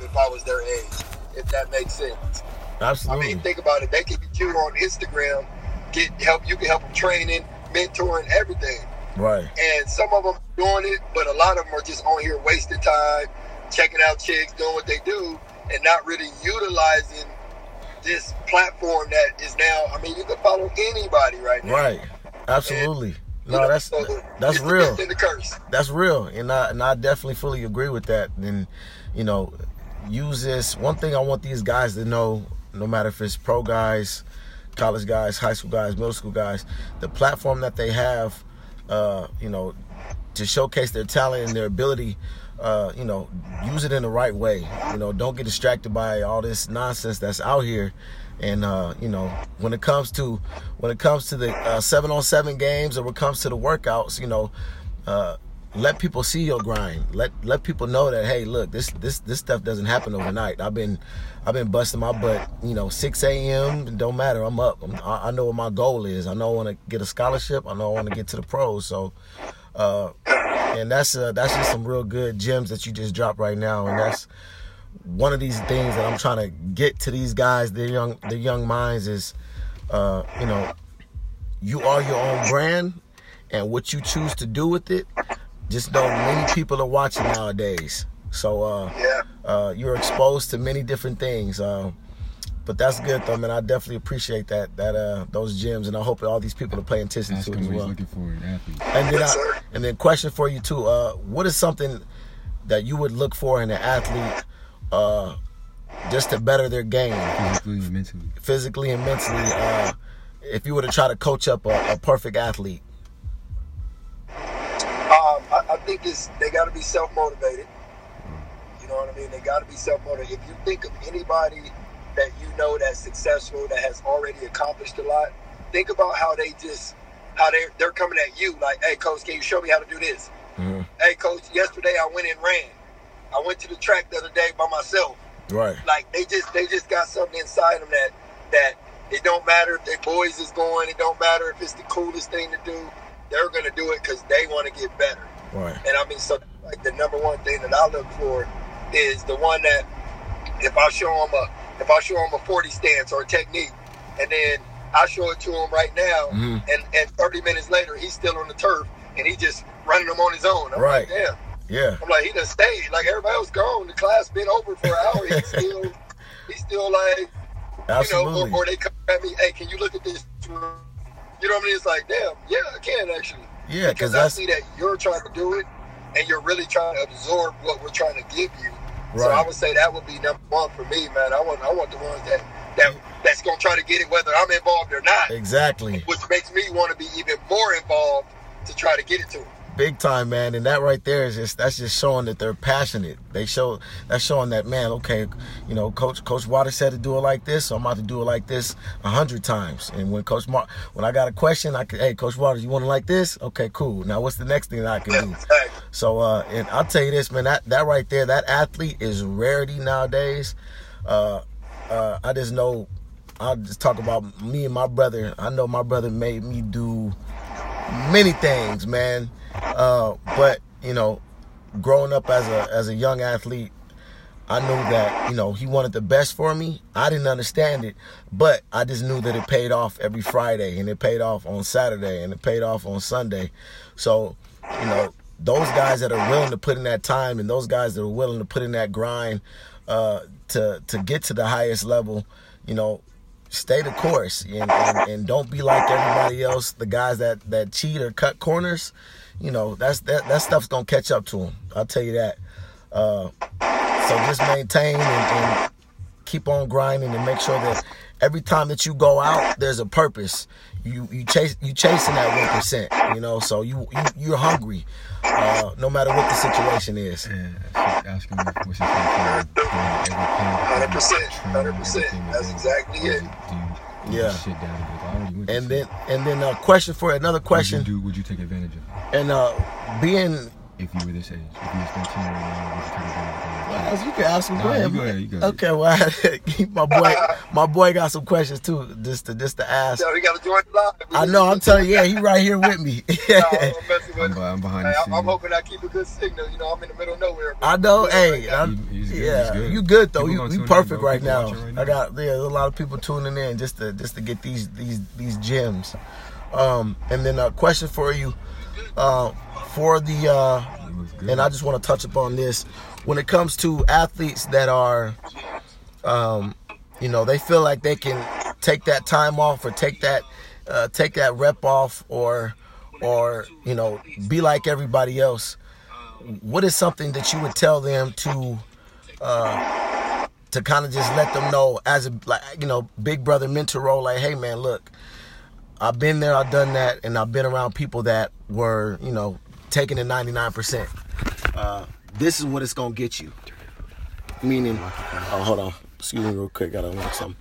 have if I was their age, if that makes sense. Absolutely. I mean, think about it. They can get you on Instagram, get help. You can help them training, mentoring, everything. Right. And some of them doing it, but a lot of them are just on here wasting time, checking out chicks, doing what they do, and not really utilizing this platform that is now. I mean, you can follow anybody right now. Right. Absolutely. You no, know, that's so that's real. gift the curse. That's real, and I and I definitely fully agree with that. And you know, use this. One thing I want these guys to know, no matter if it's pro guys, college guys, high school guys, middle school guys, the platform that they have, uh, you know, to showcase their talent and their ability. Uh, you know, use it in the right way. You know, don't get distracted by all this nonsense that's out here. And uh, you know, when it comes to when it comes to the uh, seven on seven games or when it comes to the workouts, you know, uh, let people see your grind. Let let people know that hey, look, this this this stuff doesn't happen overnight. I've been I've been busting my butt. You know, 6 a.m. Don't matter. I'm up. I'm, I know what my goal is. I know I want to get a scholarship. I know I want to get to the pros. So, uh, and that's uh, that's just some real good gems that you just dropped right now. And that's one of these things that I'm trying to get to these guys, their young their young minds is, uh, you know, you are your own brand, and what you choose to do with it. Just know many people are watching nowadays. So uh, Yeah. uh, you're exposed to many different things. Uh, but that's good though, man. I definitely appreciate that that uh, those gems, and I hope all these people are paying attention Ask to it as what he's well. looking for an athlete. And then, I, and then, question for you too. Uh, what is something that you would look for in an athlete, uh, just to better their game, Physically and mentally. physically and mentally? Uh, if you were to try to coach up a, a perfect athlete, I, think it's they got to be self motivated. You know what I mean? They got to be self motivated. If you think of anybody that you know that's successful, that has already accomplished a lot, think about how they just how they they're coming at you like, "Hey, coach, can you show me how to do this?" Mhm. Hey, coach, yesterday I went and ran. I went to the track the other day by myself. right? Like they just they just got something inside them that that it don't matter if their boys is going. It don't matter if it's the coolest thing to do. They're gonna do it because they want to get better. Right. And I mean, so like the number one thing that I look for is the one that if I show him a if I show him a forty stance or a technique, and then I show it to him right now, Mhm. and and thirty minutes later he's still on the turf and he just running them on his own. I'm Right. like, damn. Yeah. I'm like, he done stayed. Like everybody else gone. The class been over for an hour. He's still he's still like Absolutely. you know, or, or they come at me, hey, can you look at this? You know what I mean? It's like, damn, yeah, I can actually. Yeah, because I see that you're trying to do it, and you're really trying to absorb what we're trying to give you. So I would say that would be number one for me, man. I want, I want the ones that that that's gonna try to get it, whether I'm involved or not, Exactly. which makes me want to be even more involved to try to get it to them. Big time, man. And that right there is just that's just showing that they're passionate. They show that's showing that man, okay, you know, Coach Coach Water said to do it like this, so I'm about to do it like this a hundred times. And when Coach Mark, when I got a question, I could, hey, Coach Waters, you want it like this? Okay, cool. Now what's the next thing that I can do? So uh and I'll tell you this, man, that that right there, that athlete is rarity nowadays. Uh uh I just know I'll just talk about me and my brother. I know my brother made me do many things, man. Uh but, you know, growing up as a as a young athlete, I knew that, you know, he wanted the best for me. I didn't understand it, but I just knew that it paid off every Friday and it paid off on Saturday and it paid off on Sunday. So, you know, those guys that are willing to put in that time and those guys that are willing to put in that grind uh, to to get to the highest level, you know, stay the course and, and, and don't be like everybody else. The guys that that cheat or cut corners, you know, that's that that stuff's gonna catch up to them. I'll tell you that. Uh, so just maintain and, and keep on grinding and make sure that every time that you go out, there's a purpose. You you chase you chasing that one percent, you know. So you, you you're hungry, uh, no matter what the situation is. Yeah, ask ask what's his favorite doing every Hundred percent, hundred percent. That's exactly it. Do you Yeah. sit down and go, I already went And then and then a question for another Would question, you do? Would you take advantage of? and uh, being If you were this age, if you were 13 right now, would you take advantage of? ask- You can ask him. Nah, Go you go ahead, you go ahead. Okay, well, my boy, my boy got some questions too. Just to just to ask. So he got to join live. I know. I'm telling you, yeah, he right here with me. Nah, I'm with I'm, him. be- I'm behind Hey, I'm. I'm hoping I keep a good signal. You know, I'm in the middle of nowhere. I know. Hey, I- He- he's good, yeah, he's good. you good though. People You, gonna you tune in, perfect bro. right now. I got yeah, there's a lot of people tuning in just to just to get these these these gems. Um, and then a question for you, uh, for the uh, It was good. and I just want to touch upon this when it comes to athletes that are, um, you know, they feel like they can take that time off or take that uh, take that rep off or or you know be like everybody else. What is something that you would tell them to uh, to kind of just let them know as a like you know big brother mentor role like hey man look I've been there I've done that and I've been around people that were you know taking the 99% uh, this is what it's gonna get you. Meaning oh hold on. Excuse me real quick gotta want something